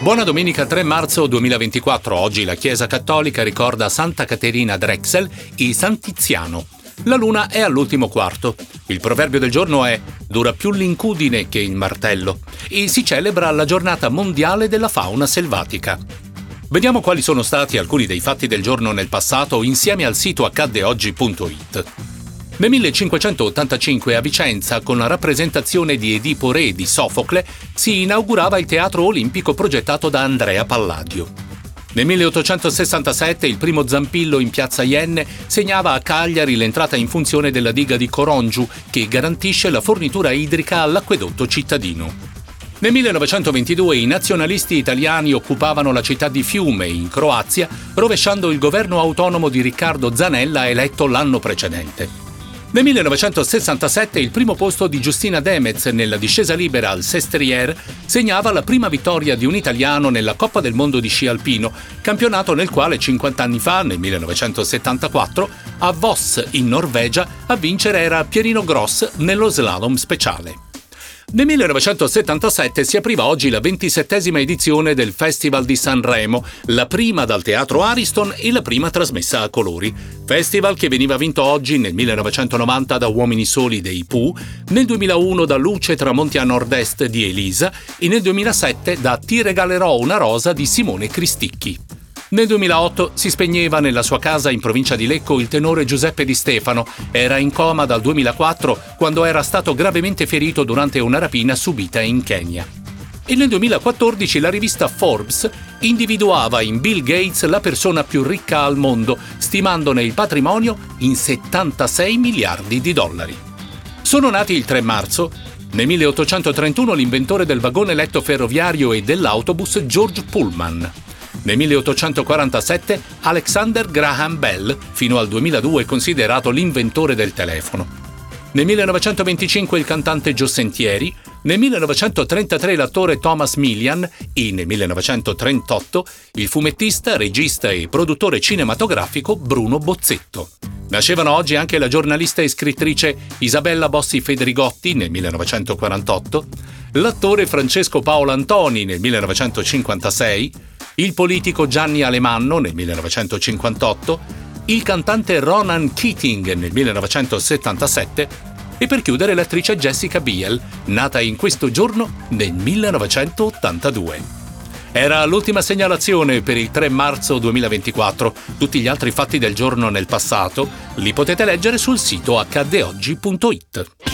Buona domenica 3 marzo 2024. Oggi la Chiesa Cattolica ricorda Santa Caterina Drexel e Sant'Iziano. La luna è all'ultimo quarto. Il proverbio del giorno è dura più l'incudine che il martello e si celebra la giornata mondiale della fauna selvatica. Vediamo quali sono stati alcuni dei fatti del giorno nel passato insieme al sito accaddeoggi.it. Nel 1585 a Vicenza, con la rappresentazione di Edipo Re di Sofocle, si inaugurava il teatro olimpico progettato da Andrea Palladio. Nel 1867 il primo zampillo in piazza Ienne segnava a Cagliari l'entrata in funzione della diga di Corongiu, che garantisce la fornitura idrica all'acquedotto cittadino. Nel 1922 i nazionalisti italiani occupavano la città di Fiume, in Croazia, rovesciando il governo autonomo di Riccardo Zanella eletto l'anno precedente. Nel 1967 il primo posto di Giustina Demez nella discesa libera al Sestriere segnava la prima vittoria di un italiano nella Coppa del Mondo di sci alpino, campionato nel quale 50 anni fa, nel 1974, a Voss in Norvegia a vincere era Pierino Gross nello slalom speciale. Nel 1977 si apriva oggi la ventisettesima edizione del Festival di Sanremo, la prima dal Teatro Ariston e la prima trasmessa a colori. Festival che veniva vinto oggi nel 1990 da Uomini Soli dei Pooh, nel 2001 da Luce Tramonti a Nord-Est di Elisa e nel 2007 da Ti regalerò una rosa di Simone Cristicchi. Nel 2008 si spegneva nella sua casa in provincia di Lecco il tenore Giuseppe Di Stefano. Era in coma dal 2004 quando era stato gravemente ferito durante una rapina subita in Kenya. E nel 2014 la rivista Forbes individuava in Bill Gates la persona più ricca al mondo, stimandone il patrimonio in 76 miliardi di dollari. Sono nati il 3 marzo nel 1831 l'inventore del vagone letto ferroviario e dell'autobus George Pullman. Nel 1847 Alexander Graham Bell, fino al 2002 considerato l'inventore del telefono. Nel 1925 il cantante Joe Sentieri, nel 1933 l'attore Thomas Millian e nel 1938 il fumettista, regista e produttore cinematografico Bruno Bozzetto. Nascevano oggi anche la giornalista e scrittrice Isabella Bossi Federigotti nel 1948, l'attore Francesco Paolo Antoni nel 1956, il politico Gianni Alemanno nel 1958, il cantante Ronan Keating nel 1977 e per chiudere l'attrice Jessica Biel, nata in questo giorno nel 1982. Era l'ultima segnalazione per il 3 marzo 2024. Tutti gli altri fatti del giorno nel passato li potete leggere sul sito hdeoggi.it.